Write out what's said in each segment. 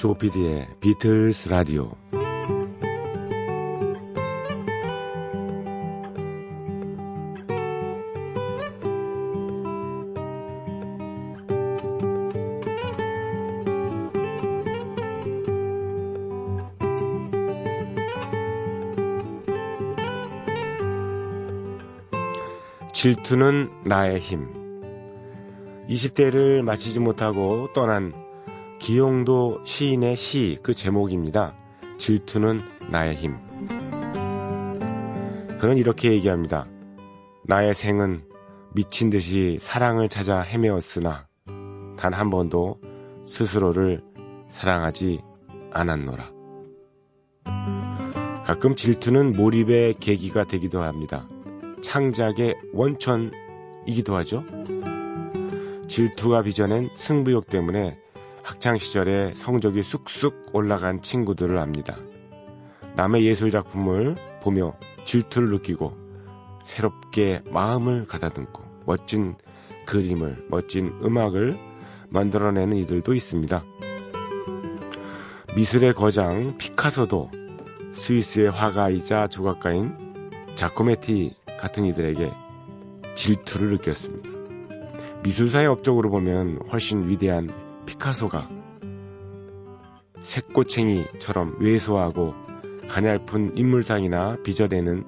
조피디의 비틀스 라디오 질투는 나의 힘. 20대를 마치지 못하고 떠난 기용도 시인의 시 그 제목입니다. 질투는 나의 힘. 그는 이렇게 얘기합니다. 나의 생은 미친 듯이 사랑을 찾아 헤매었으나 단 한 번도 스스로를 사랑하지 않았노라. 가끔 질투는 몰입의 계기가 되기도 합니다. 창작의 원천이기도 하죠. 질투가 빚어낸 승부욕 때문에 학창 시절에 성적이 쑥쑥 올라간 친구들을 압니다. 남의 예술 작품을 보며 질투를 느끼고 새롭게 마음을 가다듬고 멋진 그림을, 멋진 음악을 만들어내는 이들도 있습니다. 미술의 거장 피카소도 스위스의 화가이자 조각가인 자코메티 같은 이들에게 질투를 느꼈습니다. 미술사의 업적으로 보면 훨씬 위대한 피카소가 새꼬챙이처럼 왜소하고 가냘픈 인물상이나 빚어대는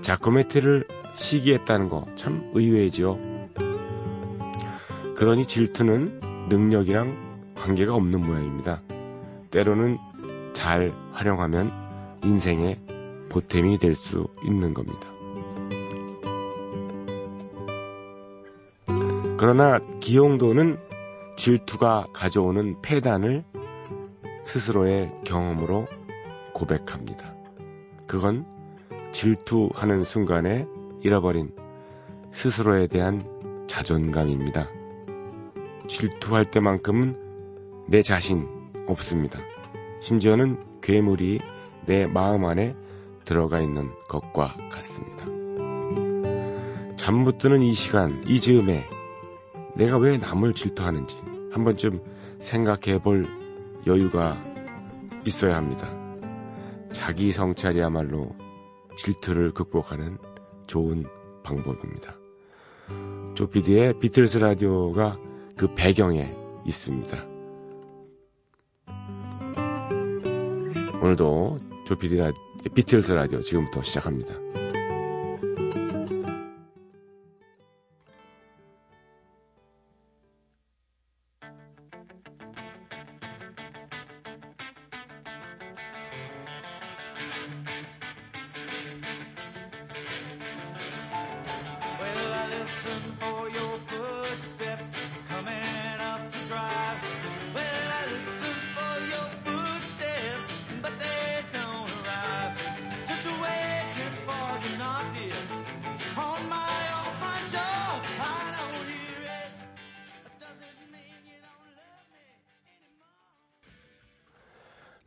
자코메티를 시기했다는 거 참 의외지요. 그러니 질투는 능력이랑 관계가 없는 모양입니다. 때로는 잘 활용하면 인생의 보탬이 될 수 있는 겁니다. 그러나 기용도는 질투가 가져오는 폐단을 스스로의 경험으로 고백합니다. 그건 질투하는 순간에 잃어버린 스스로에 대한 자존감입니다. 질투할 때만큼은 내 자신 없습니다. 심지어는 괴물이 내 마음 안에 들어가 있는 것과 같습니다. 잠 못 드는 이 시간, 이 즈음에 내가 왜 남을 질투하는지 한 번쯤 생각해 볼 여유가 있어야 합니다. 자기 성찰이야말로 질투를 극복하는 좋은 방법입니다. 조피디의 비틀스 라디오가 그 배경에 있습니다. 오늘도 조피디 라 비틀스 라디오 지금부터 시작합니다.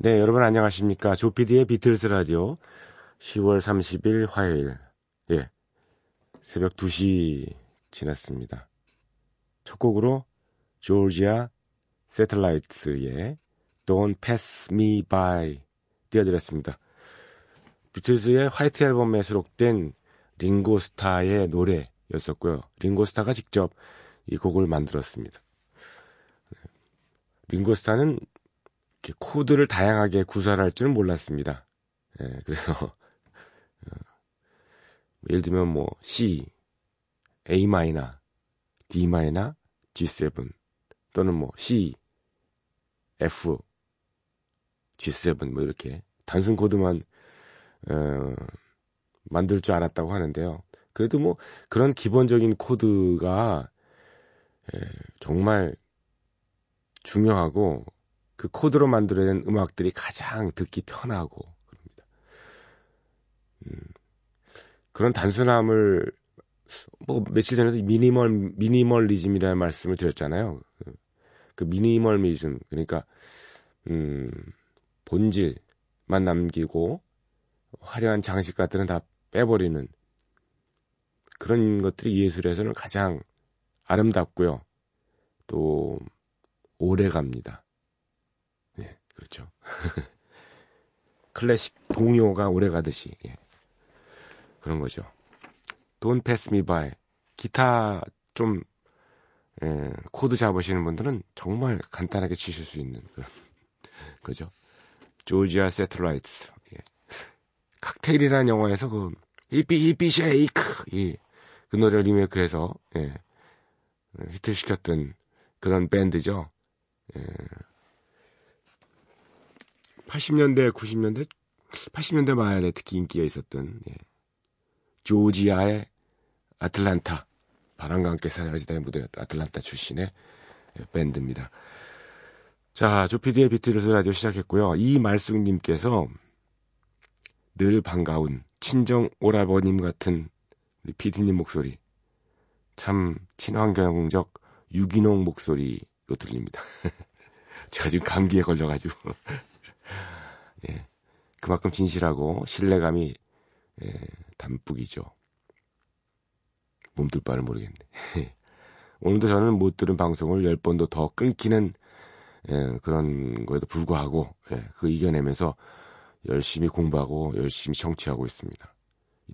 네, 여러분 안녕하십니까. 조피디의 비틀스 라디오 10월 30일 화요일. 예. 새벽 2시 지났습니다. 첫 곡으로 조지아 세틀라이트의 Don't Pass Me By 띄워드렸습니다. 비틀스의 White 앨범에 수록된 링고스타의 노래였었고요. 링고스타가 직접 이 곡을 만들었습니다. 링고스타는 이렇게 코드를 다양하게 구사할 줄은 몰랐습니다. 예, 그래서 어, 예를 들면 뭐 C, A 마이너, D 마이너, G7 또는 뭐 C, F, G7 뭐 이렇게 단순 코드만 어, 만들 줄 알았다고 하는데요. 그래도 뭐 그런 기본적인 코드가 예, 정말 중요하고 그 코드로 만들어낸 음악들이 가장 듣기 편하고 그럽니다. 음, 그런 단순함을 뭐 며칠 전에도 미니멀 미니멀리즘이라는 말씀을 드렸잖아요. 그, 그 미니멀리즘 그러니까 음, 본질만 남기고 화려한 장식 같은 다 빼버리는 그런 것들이 예술에서는 가장 아름답고요. 또 오래 갑니다. 예. 그렇죠. 클래식 동요가 오래 가듯이 예. 그런 거죠. Don't Pass Me By 기타 좀 예, 코드 잡으시는 분들은 정말 간단하게 치실 수 있는 그런 그죠. Georgia Satellites 예. 칵테일이라는 영화에서 그 히피 히피 쉐이크 예. 그 노래를 리메이크해서 예. 히트시켰던 그런 밴드죠. 예. 80년대, 90년대, 80년대 말에 특히 인기가 있었던 예. 조지아의 아틀란타 바람과 함께 사라지다의 무대였던 아틀란타 출신의 예, 밴드입니다. 자, 조피디의 비트ル스 라디오 시작했고요. 이말숙님께서 늘 반가운 친정 오라버님 같은 우리 피디님 목소리 참 친환경적 유기농 목소리로 들립니다. 제가 지금 감기에 걸려가지고 예, 그만큼 진실하고 신뢰감이 예, 담뿍이죠. 몸둘 바를 모르겠네. 오늘도 저는 못 들은 방송을 10번도 더 끊기는 예, 그런 거에도 불구하고 예, 그 이겨내면서 열심히 공부하고 열심히 청취하고 있습니다.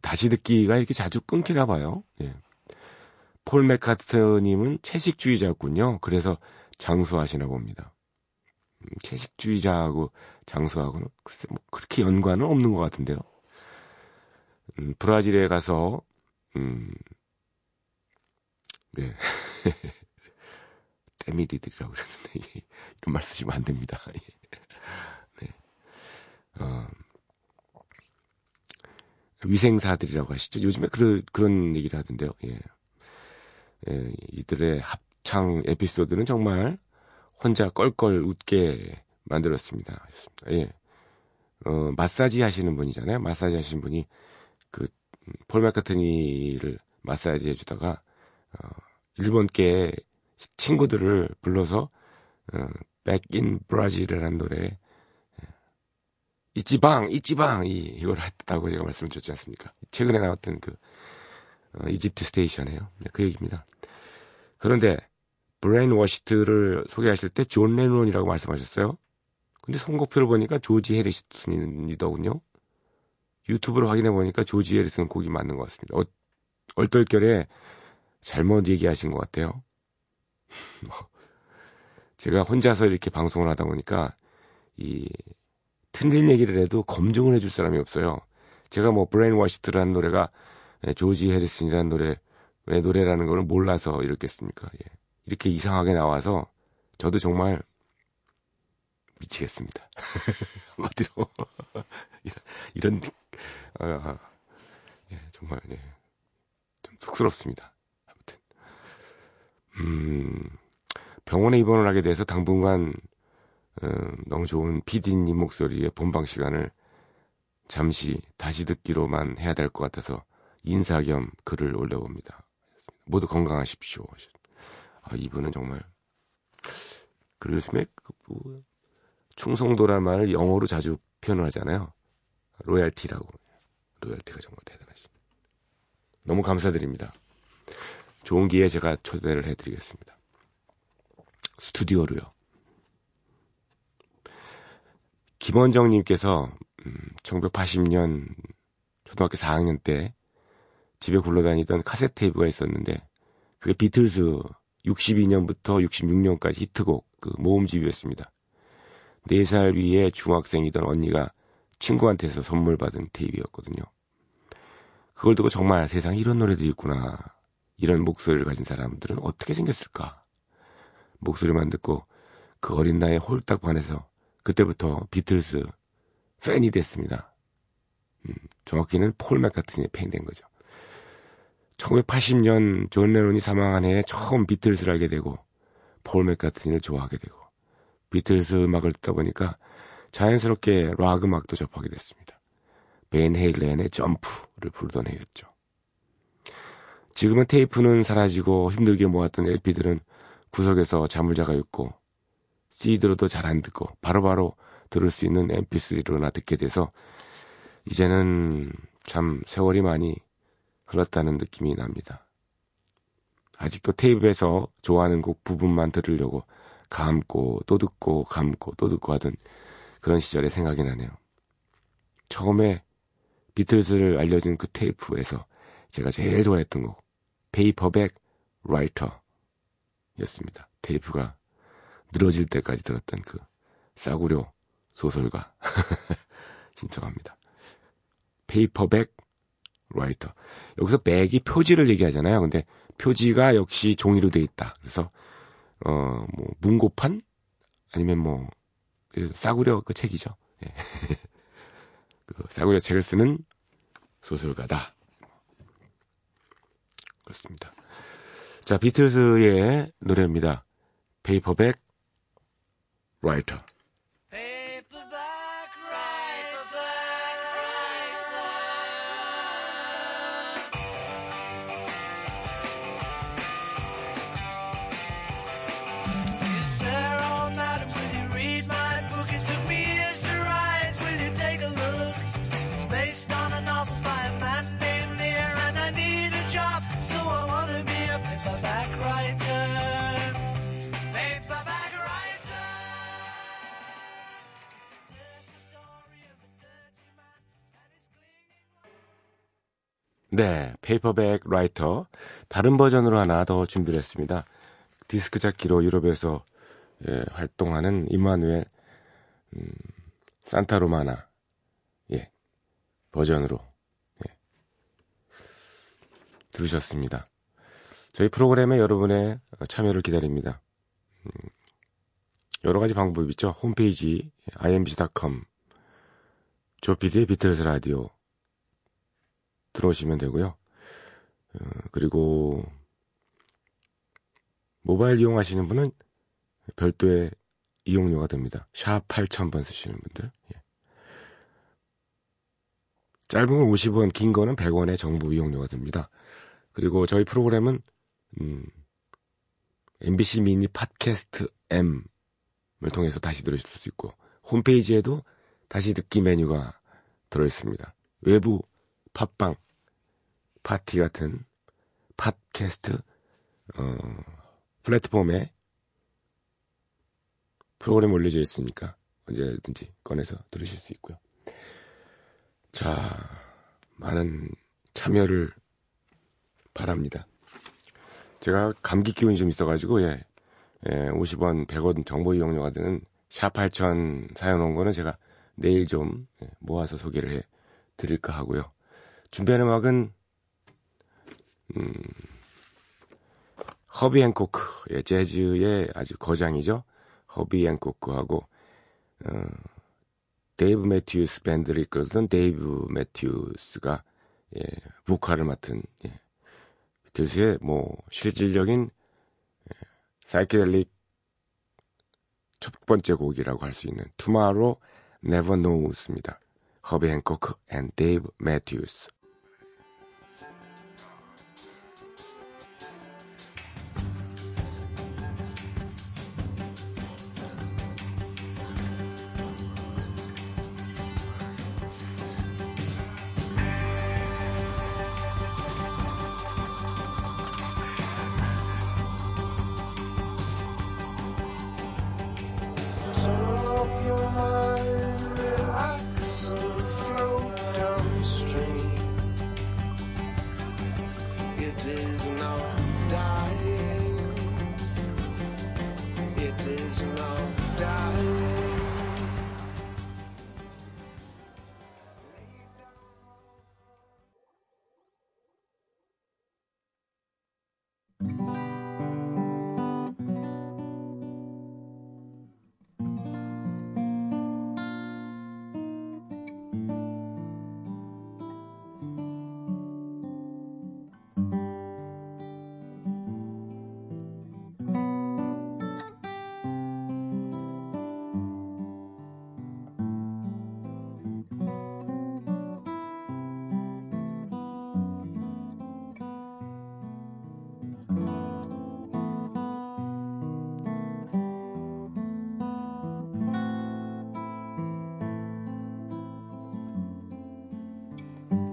다시 듣기가 이렇게 자주 끊기나 봐요. 예. 폴 맥카트님은 채식주의자군요. 그래서 장수하시나 봅니다. 음, 채식주의자하고 장수하고는 글쎄 뭐 그렇게 연관은 없는 것 같은데요. 음, 브라질에 가서 음, 네. 때미리들이라고 그랬는데 이런 말 쓰시면 안 됩니다. 네. 어, 위생사들이라고 하시죠. 요즘에 그런 그런 얘기를 하던데요. 예. 예, 이들의 합창 에피소드는 정말 혼자 껄껄 웃게 만들었습니다. 예. 어, 마사지 하시는 분이잖아요. 마사지 하시는 분이 그, 폴 맥카트니를 마사지 해주다가, 어, 일본 계 친구들을 불러서, 어, Back in Brazil이라는 노래, いちばん, いちばん, 이, 이걸 했다고 제가 말씀을 드렸지 않습니까? 최근에 나왔던 그, 어, Egypt Station이에요. 네, 그 얘기입니다. 그런데, Brainwashed를 소개하실 때 존 레논이라고 말씀하셨어요. 근데 선곡표를 보니까 조지 해리슨이더군요. 유튜브로 확인해 보니까 조지 해리슨 곡이 맞는 것 같습니다. 어, 얼떨결에 잘못 얘기하신 것 같아요. 뭐, 제가 혼자서 이렇게 방송을 하다 보니까 이 틀린 얘기를 해도 검증을 해줄 사람이 없어요. 제가 뭐 Brainwashed라는 노래가 예, 조지 해리슨이라는 노래 왜 노래라는 거를 몰라서 이렇겠습니까? 예. 이렇게 이상하게 나와서 저도 정말 미치겠습니다. 한마디로 이런, 이런 아, 예, 정말 네. 좀 쑥스럽습니다. 아무튼 음, 병원에 입원을 하게 돼서 당분간 음, 너무 좋은 PD님 목소리의 본방 시간을 잠시 다시 듣기로만 해야 될 것 같아서 인사 겸 글을 올려봅니다. 모두 건강하십시오. 아, 이분은 정말 그 요즘에 그 뭐, 충성도란 말을 영어로 자주 표현을 하잖아요. loyalty라고. loyalty가 정말 대단하시. 너무 감사드립니다. 좋은 기회에 제가 초대를 해드리겠습니다. 스튜디오로요. 김원정님께서 음, 1980년 초등학교 4학년 때 집에 굴러다니던 카세트 테이프가 있었는데 그게 비틀즈 62년부터 66년까지 히트곡 그 모음집이었습니다. 4살 위에 중학생이던 언니가 친구한테서 선물 받은 테이프였거든요. 그걸 듣고 정말 세상에 이런 노래도 있구나. 이런 목소리를 가진 사람들은 어떻게 생겼을까? 목소리만 듣고 그 어린 나이에 홀딱 반해서 그때부터 비틀스 팬이 됐습니다. 음, 정확히는 폴 맥카트니의 팬이 된 거죠. 1980년 존 레논이 사망한 해에 처음 비틀스를 알게 되고 폴 맥카트니를 좋아하게 되고 비틀스 음악을 듣다 보니까 자연스럽게 락 음악도 접하게 됐습니다. 벤 헤일렌의 Jump를 부르던 해였죠. 지금은 테이프는 사라지고 힘들게 모았던 LP들은 구석에서 잠을 자가 있고 CD로도 잘 안 듣고 바로바로 바로 들을 수 있는 MP3로나 듣게 돼서 이제는 참 세월이 많이 흘렀다는 느낌이 납니다. 아직도 테이프에서 좋아하는 곡 부분만 들으려고 감고 또 듣고 감고 또 듣고 하던 그런 시절에 생각이 나네요. 처음에 비틀즈를 알려준 그 테이프에서 제가 제일 좋아했던 곡 Paperback Writer였습니다. 테이프가 늘어질 때까지 들었던 그 싸구려 소설가 신청합니다. Paperback Writer. 여기서 back이 표지를 얘기하잖아요. 근데 표지가 역시 종이로 돼 있다. 그래서 어 뭐 문고판 아니면 뭐그 싸구려 그 책이죠. 예. 그 싸구려 책을 쓰는 소설가다. 그렇습니다. 자, 비틀즈의 노래입니다. 페이퍼백 라이터. 네, Paperback Writer 다른 버전으로 하나 더 준비를 했습니다. 디스크자키로 유럽에서 예, 활동하는 이마누엘 음, 산타로마나. 예, 버전으로 예, 들으셨습니다. 저희 프로그램에 여러분의 참여를 기다립니다. 음, 여러 가지 방법이 있죠. 홈페이지 imbc.com 조피디의 비틀스 라디오 들어오시면 되고요. 어, 그리고 모바일 이용하시는 분은 별도의 이용료가 됩니다. 샵 8000번 쓰시는 분들. 예. 짧은 건 50원, 긴 거는 100원의 정부 이용료가 됩니다. 그리고 저희 프로그램은 음, MBC 미니 팟캐스트 M을 통해서 다시 들으실 수 있고 홈페이지에도 다시 듣기 메뉴가 들어 있습니다. 외부 팟빵 파티 같은 팟캐스트 어, 플랫폼에 프로그램 올려져 있으니까 언제든지 꺼내서 들으실 수 있고요. 자, 많은 참여를 바랍니다. 제가 감기 기운이 좀 있어가지고, 예, 예 50원, 100원 정보 이용료가 되는 샵 8000 사연 온 거는 제가 내일 좀 예, 모아서 소개를 해 드릴까 하고요. 준비한 음악은 음, 허비 행콕, 예, 재즈의 아주 거장이죠. 허비 행콕하고, 어, 데이브 매튜스 밴드를 이끌던 데이브 매튜스가, 예, 보컬을 맡은, 예, 비틀스의 뭐, 실질적인, 예, 사이키델릭 첫 번째 곡이라고 할 수 있는 Tomorrow Never Knows입니다. 허비 행콕 and 데이브 매튜스.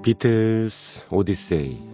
비틀스 오디세이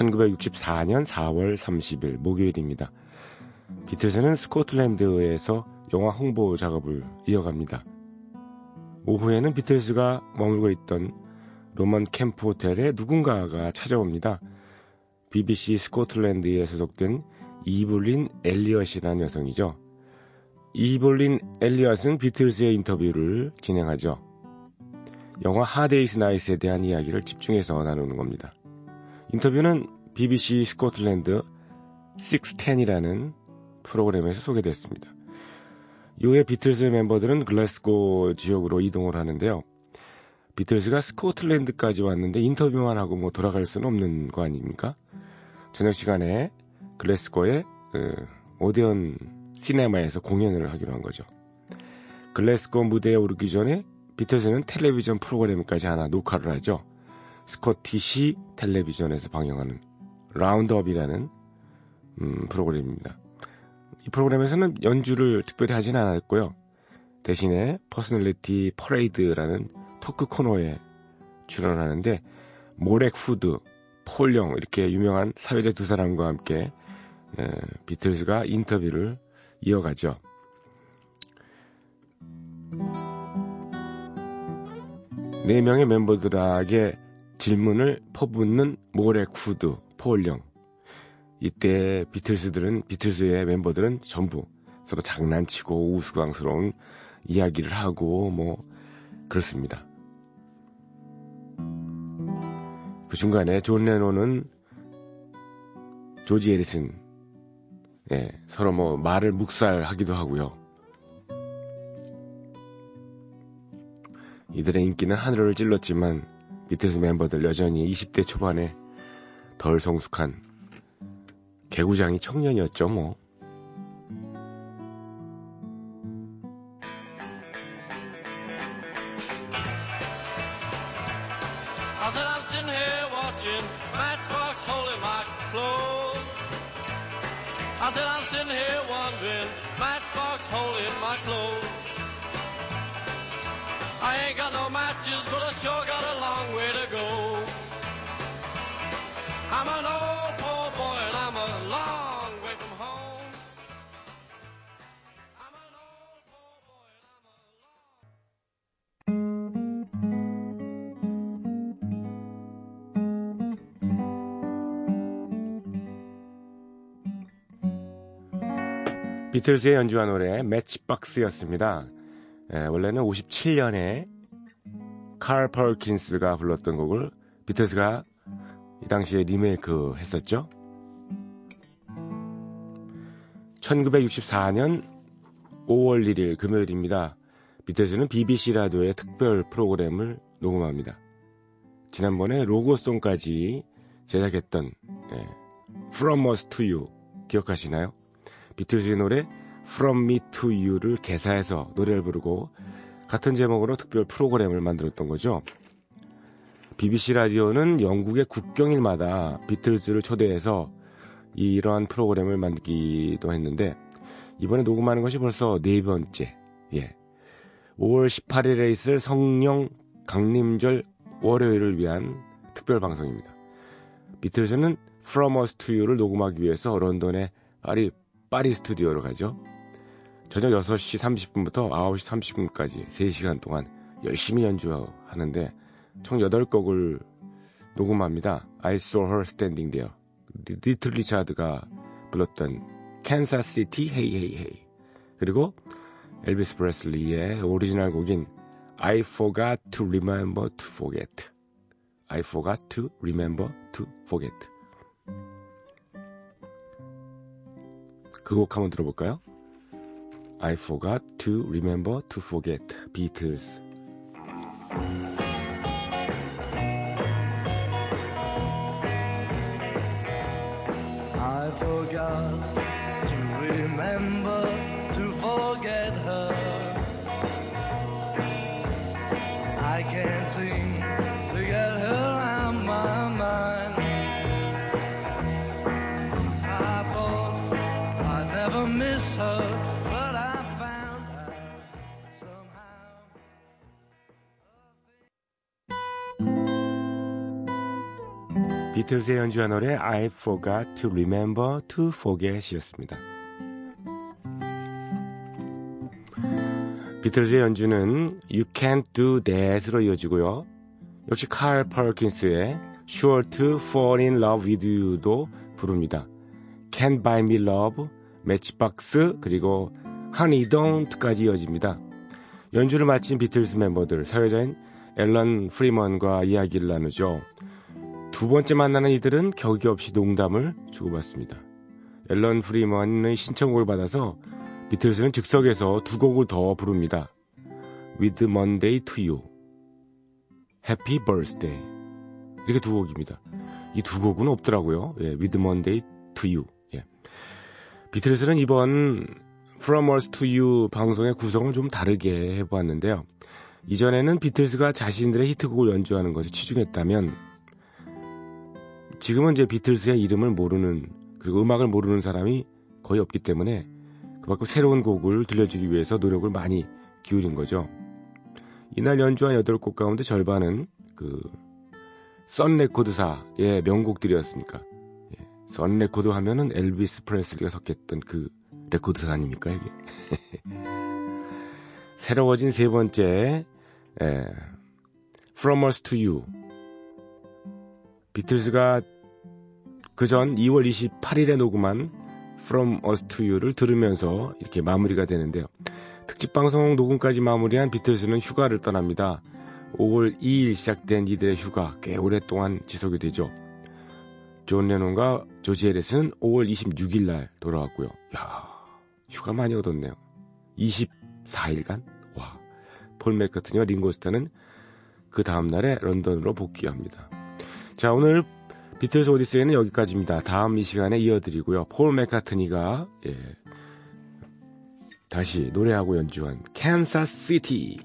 1964년 4월 30일 목요일입니다. 비틀즈는 스코틀랜드에서 영화 홍보 작업을 이어갑니다. 오후에는 비틀즈가 머물고 있던 로먼 캠프 호텔에 누군가가 찾아옵니다. BBC 스코틀랜드에 소속된 이블린 엘리엇이라는 여성이죠. 이블린 엘리엇은 비틀즈의 인터뷰를 진행하죠. 영화 Hard Day's Night에 대한 이야기를 집중해서 나누는 겁니다. 인터뷰는 BBC 스코틀랜드 610이라는 프로그램에서 소개됐습니다. 이후에 비틀즈 멤버들은 글래스고 지역으로 이동을 하는데요. 비틀즈가 스코틀랜드까지 왔는데 인터뷰만 하고 뭐 돌아갈 수는 없는 거 아닙니까? 저녁 시간에 글래스고의 그 오데온 시네마에서 공연을 하기로 한 거죠. 글래스고 무대에 오르기 전에 비틀즈는 텔레비전 프로그램까지 하나 녹화를 하죠. 스코티시 텔레비전에서 방영하는 Roundup이라는 음, 프로그램입니다. 이 프로그램에서는 연주를 특별히 하진 않았고요. 대신에 Personality Parade라는 토크 코너에 출연하는데 모렉 후드, 폴 영 이렇게 유명한 사회자 두 사람과 함께 에, 비틀즈가 인터뷰를 이어가죠. 네 명의 멤버들에게 질문을 퍼붓는 후드, 폴령 이때 비틀스들은 비틀스의 멤버들은 전부 서로 장난치고 우스꽝스러운 이야기를 하고 뭐 그렇습니다. 그 중간에 존 레논은 조지 해리슨 예, 서로 뭐 말을 묵살하기도 하고요. 이들의 인기는 하늘을 찔렀지만 비틀스 멤버들 여전히 20대 초반에 덜 성숙한 개구장이 청년이었죠, 뭐. 비틀즈의 연주한 노래 매치박스였습니다. 예, 원래는 57년에 칼 펄킨스가 불렀던 곡을 비틀즈가 이 당시에 리메이크 했었죠. 1964년 5월 1일 금요일입니다. 비틀즈는 BBC 라디오의 특별 프로그램을 녹음합니다. 지난번에 로고송까지 제작했던 예, From Us to You 기억하시나요? 비틀즈의 노래 From Me to You를 개사해서 노래를 부르고 같은 제목으로 특별 프로그램을 만들었던 거죠. BBC 라디오는 영국의 국경일마다 비틀즈를 초대해서 이러한 프로그램을 만들기도 했는데 이번에 녹음하는 것이 벌써 네 번째. 예. 5월 18일에 있을 성령 강림절 월요일을 위한 특별 방송입니다. 비틀즈는 From Us to You를 녹음하기 위해서 런던의 파리, 파리 스튜디오로 가죠. 저녁 6시 30분부터 9시 30분까지 3시간 동안 열심히 연주하는데 총 8곡을 녹음합니다. I saw her standing there. 리틀 리차드가 불렀던 Kansas City Hey Hey Hey 그리고 엘비스 프레슬리의 오리지널 곡인 I forgot to remember to forget. I forgot to remember to forget. 그 곡 한번 들어볼까요? I forgot to remember to forget. Beatles. 비틀즈의 연주한 노래 I Forgot to Remember to Forget이었습니다. 비틀즈의 연주는 You Can't Do That으로 이어지고요. 역시 칼 퍼킨스의 Sure to Fall in Love with You도 부릅니다. Can't Buy Me Love, Matchbox, 그리고 Honey Don't까지 이어집니다. 연주를 마친 비틀스 멤버들, 사회자인 앨런 프리먼과 이야기를 나누죠. 두 번째 만나는 이들은 격이 없이 농담을 주고받습니다. 앨런 프리먼의 신청곡을 받아서 비틀스는 즉석에서 두 곡을 더 부릅니다. With Monday to You, Happy Birthday 이렇게 두 곡입니다. 이 두 곡은 없더라고요. 예, With Monday to You. 예. 비틀스는 이번 From Us to You 방송의 구성을 좀 다르게 해보았는데요. 이전에는 비틀스가 자신들의 히트곡을 연주하는 것에 치중했다면 지금은 이제 비틀스의 이름을 모르는 그리고 음악을 모르는 사람이 거의 없기 때문에 그만큼 새로운 곡을 들려주기 위해서 노력을 많이 기울인 거죠. 이날 연주한 8곡 가운데 절반은 그 썬레코드사의 명곡들이었으니까. 예, 썬레코드 하면은 엘비스 프레슬리가 속했던 그 레코드사 아닙니까 이게? 새로워진 세 번째 예, From Us to You 비틀즈가 그 전 2월 28일에 녹음한 From Us to You를 들으면서 이렇게 마무리가 되는데요. 특집 방송 녹음까지 마무리한 비틀즈는 휴가를 떠납니다. 5월 2일 시작된 이들의 휴가 꽤 오랫동안 지속이 되죠. 존 레논과 조지 해리슨은 5월 26일 날 돌아왔고요. 야 휴가 많이 얻었네요. 24일간? 와. 폴 맥카트니와 링고스타는 그 다음날에 런던으로 복귀합니다. 자, 오늘 비틀스 오디세이는 여기까지입니다. 다음 이 시간에 이어드리고요. 폴 맥카트니가 예, 다시 노래하고 연주한 Kansas City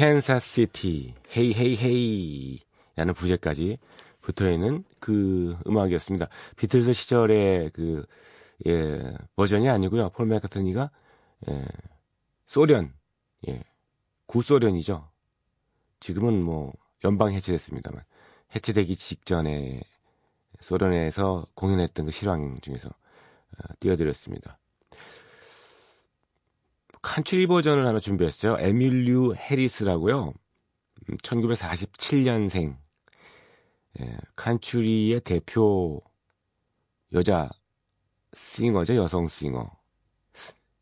캔사시티 헤이 헤이 헤이 라는 부제까지 붙어있는 그 음악이었습니다. 비틀즈 시절의 그 예, 버전이 아니고요. 폴 맥카트니가 예, 소련 예, 구소련이죠. 지금은 뭐 연방 해체됐습니다만 해체되기 직전에 소련에서 공연했던 그 실황 중에서 어, 띄워드렸습니다. 컨트리 버전을 하나 준비했어요. 에밀루 해리스라고요. 1947년생. 음, 예, 컨트리의 대표 여자 singer죠, 여성 singer.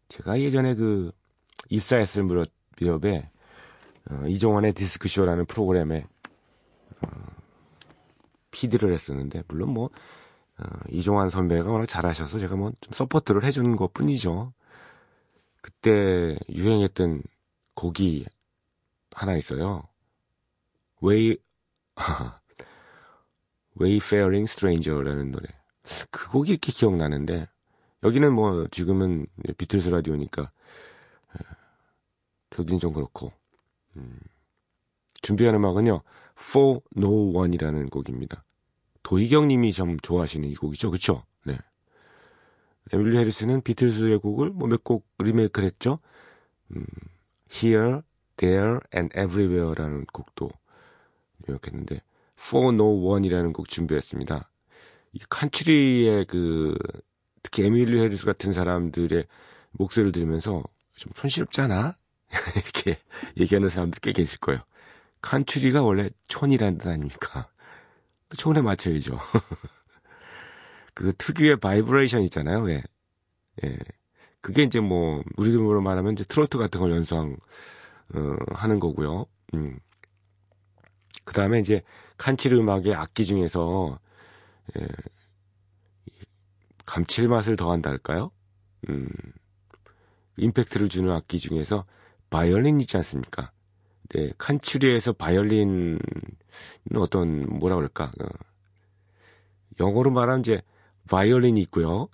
제가 예전에 그 입사했을 무렵에 어, 이종환의 디스크쇼라는 프로그램에 어, PD를 했었는데 물론 뭐 어, 이종환 선배가 워낙 잘하셔서 제가 뭐 좀 support를 해준 것 뿐이죠. 그때 유행했던 곡이 하나 있어요. Way, Wayfaring Stranger라는 노래. 그 곡이 이렇게 기억나는데, 여기는 뭐 지금은 비틀스 라디오니까, 들긴 좀 그렇고, 음, 준비한 음악은요, For No One이라는 곡입니다. 도희경 님이 좀 좋아하시는 이 곡이죠. 네. 에밀리 해리스는 비틀즈의 곡을 뭐 몇 곡 리메이크를 했죠. 음, Here, There and Everywhere라는 곡도 리메이크했는데 For No One이라는 곡 준비했습니다. 이 칸츄리의 그 특히 에밀리 해리스 같은 사람들의 목소리를 들으면서 좀 촌스럽잖아 이렇게 얘기하는 사람들 꽤 계실 거예요. 칸츄리가 원래 촌이라는 뜻 아닙니까? 촌에 맞춰야죠. 그 특유의 바이브레이션 있잖아요. 왜? 예. 그게 이제 뭐 우리 말로 말하면 이제 트로트 같은 걸 연상 어, 하는 거고요. 음. 그 다음에 이제 컨트리 음악의 악기 중에서 예, 감칠맛을 더한다 할까요? 음, 임팩트를 주는 악기 중에서 바이올린 있지 않습니까? 네, 칸츄리에서 바이올린은 어떤 뭐라 그럴까? 어, 영어로 말하면 이제 바이올린이 있고요.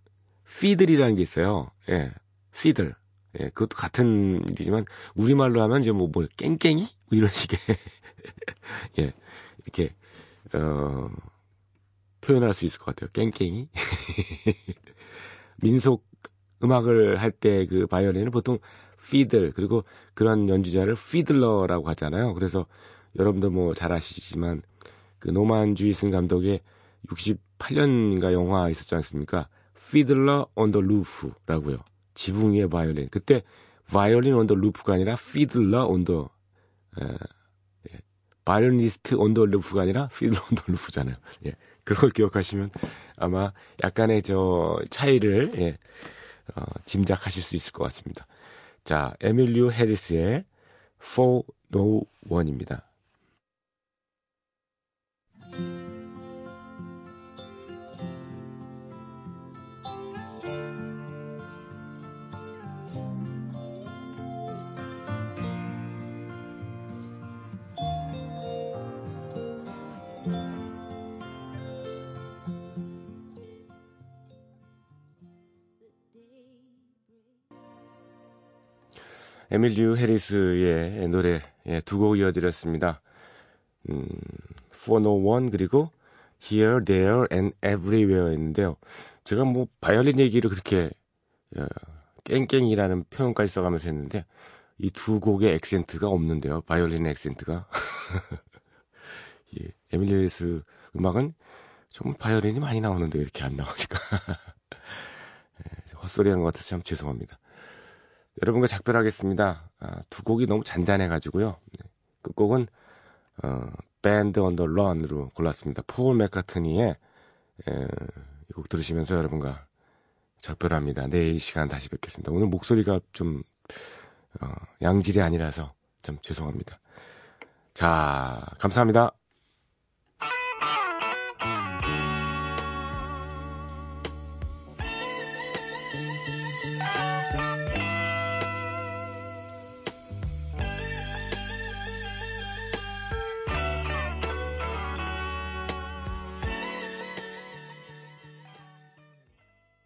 피들이라는 게 있어요. 예, 피들. 예, 그것도 같은 일이지만 우리말로 하면 이제 뭐, 뭐 깽깽이 뭐 이런 식의 예, 이렇게 어 표현할 수 있을 것 같아요. 깽깽이. 민속 음악을 할 때 그 바이올린은 보통 fiddle 그리고 그런 연주자를 fiddler라고 하잖아요. 그래서 여러분도 뭐 잘 아시지만 그 노만 주이슨 감독의 68년인가 영화 있었지 않습니까? Fiddler on the Roof라고요. 지붕 위의 바이올린. 그때 violin on the roof가 아니라 Fiddler on the 예. violinist on the roof가 아니라 Fiddler on the Roof잖아요. 예. 그걸 기억하시면 아마 약간의 저 차이를 예. 어, 짐작하실 수 있을 것 같습니다. 자, 에밀리오 해리스의 For No One입니다. 에밀루 해리스의 노래 예, 두곡 이어드렸습니다. 음, For No One 그리고 Here, There and Everywhere인데요. 제가 뭐 바이올린 얘기를 그렇게 어, 깽깽이라는 표현까지 써가면서 했는데 이 두 곡의 액센트가 없는데요. 바이올린 액센트가. 예, 에밀루 해리스 음악은 정말 바이올린이 많이 나오는데 이렇게 안 나오니까 예, 헛소리한 것 같아서 참 죄송합니다. 여러분과 작별하겠습니다. 아, 두 곡이 너무 잔잔해가지고요. 네. 끝곡은 어, 밴드 언더 런으로 골랐습니다. 폴 맥카트니의 이곡 들으시면서 여러분과 작별합니다. 내일 시간 다시 뵙겠습니다. 오늘 목소리가 좀 어, 양질이 아니라서 좀 죄송합니다. 자, 감사합니다.